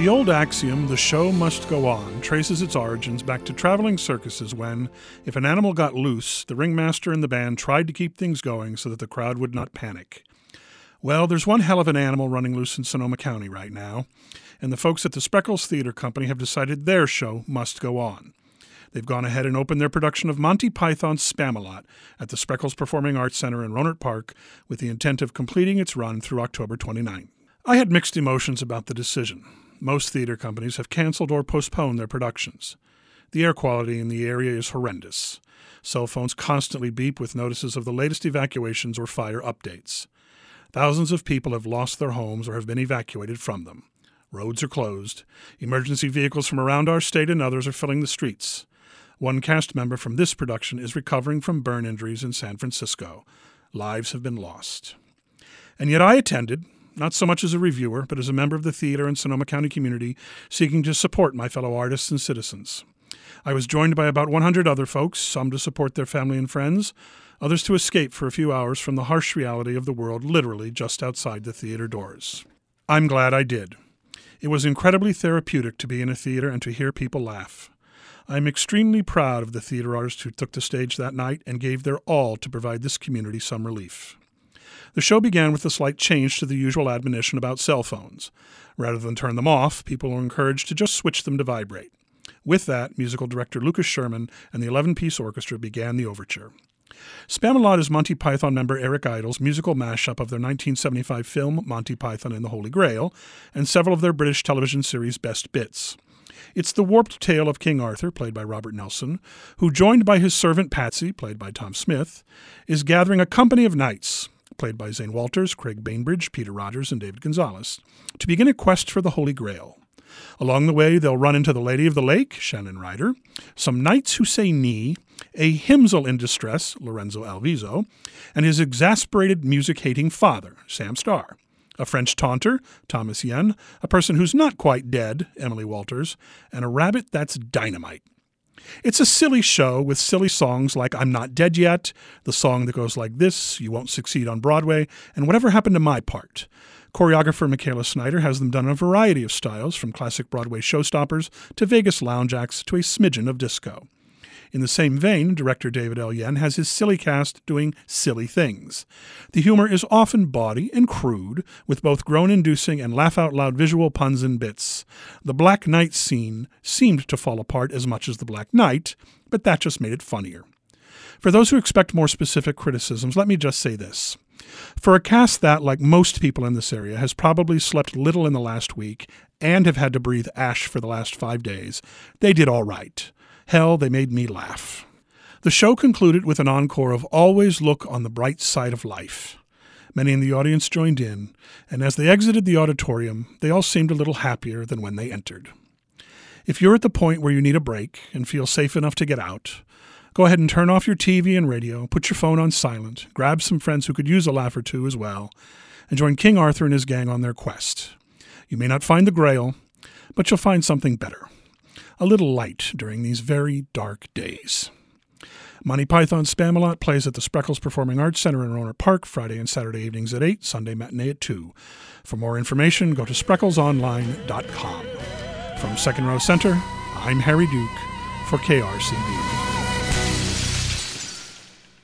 The old axiom, the show must go on, traces its origins back to traveling circuses when, if an animal got loose, the ringmaster and the band tried to keep things going so that the crowd would not panic. Well, there's one hell of an animal running loose in Sonoma County right now, and the folks at the Spreckels Theater Company have decided their show must go on. They've gone ahead and opened their production of Monty Python's Spamalot at the Spreckels Performing Arts Center in Rohnert Park with the intent of completing its run through October 29. I had mixed emotions about the decision. Most theater companies have canceled or postponed their productions. The air quality in the area is horrendous. Cell phones constantly beep with notices of the latest evacuations or fire updates. Thousands of people have lost their homes or have been evacuated from them. Roads are closed. Emergency vehicles from around our state and others are filling the streets. One cast member from this production is recovering from burn injuries in San Francisco. Lives have been lost. And yet I attended, not so much as a reviewer, but as a member of the theater and Sonoma County community seeking to support my fellow artists and citizens. I was joined by about 100 other folks, some to support their family and friends, others to escape for a few hours from the harsh reality of the world literally just outside the theater doors. I'm glad I did. It was incredibly therapeutic to be in a theater and to hear people laugh. I'm extremely proud of the theater artists who took the stage that night and gave their all to provide this community some relief. The show began with a slight change to the usual admonition about cell phones. Rather than turn them off, people were encouraged to just switch them to vibrate. With that, musical director Lucas Sherman and the 11 piece orchestra began the overture. Spamalot is Monty Python member Eric Idle's musical mashup of their 1975 film Monty Python and the Holy Grail and several of their British television series Best Bits. It's the warped tale of King Arthur, played by Robert Nelson, who, joined by his servant Patsy, played by Tom Smith, is gathering a company of knights, played by Zane Walters, Craig Bainbridge, Peter Rogers, and David Gonzalez, to begin a quest for the Holy Grail. Along the way, they'll run into the Lady of the Lake, Shannon Ryder, some knights who say Ni, a himsel in distress, Lorenzo Alviso, and his exasperated music hating father, Sam Starr, a French taunter, Thomas Yen, a person who's not quite dead, Emily Walters, and a rabbit that's dynamite, it's a silly show with silly songs like I'm Not Dead Yet, the song that goes like this, You Won't Succeed on Broadway, and Whatever Happened to My Part. Choreographer Michaela Snyder has them done in a variety of styles, from classic Broadway showstoppers to Vegas lounge acts to a smidgen of disco. In the same vein, director David L. Yen has his silly cast doing silly things. The humor is often bawdy and crude, with both groan inducing and laugh out loud visual puns and bits. The Black Knight scene seemed to fall apart as much as the Black Knight, but that just made it funnier. For those who expect more specific criticisms, let me just say this. For a cast that, like most people in this area, has probably slept little in the last week and have had to breathe ash for the last five days, they did all right. Hell, they made me laugh. The show concluded with an encore of Always Look on the Bright Side of Life. Many in the audience joined in, and as they exited the auditorium, they all seemed a little happier than when they entered. If you're at the point where you need a break and feel safe enough to get out, go ahead and turn off your TV and radio, put your phone on silent, grab some friends who could use a laugh or two as well, and join King Arthur and his gang on their quest. You may not find the Grail, but you'll find something better a little light during these very dark days. Monty Python's Spamalot plays at the Spreckels Performing Arts Center in Rohnert Park Friday and Saturday evenings at 8, Sunday matinee at 2. For more information, go to spreckelsonline.com. From Second Row Center, I'm Harry Duke for KRCB.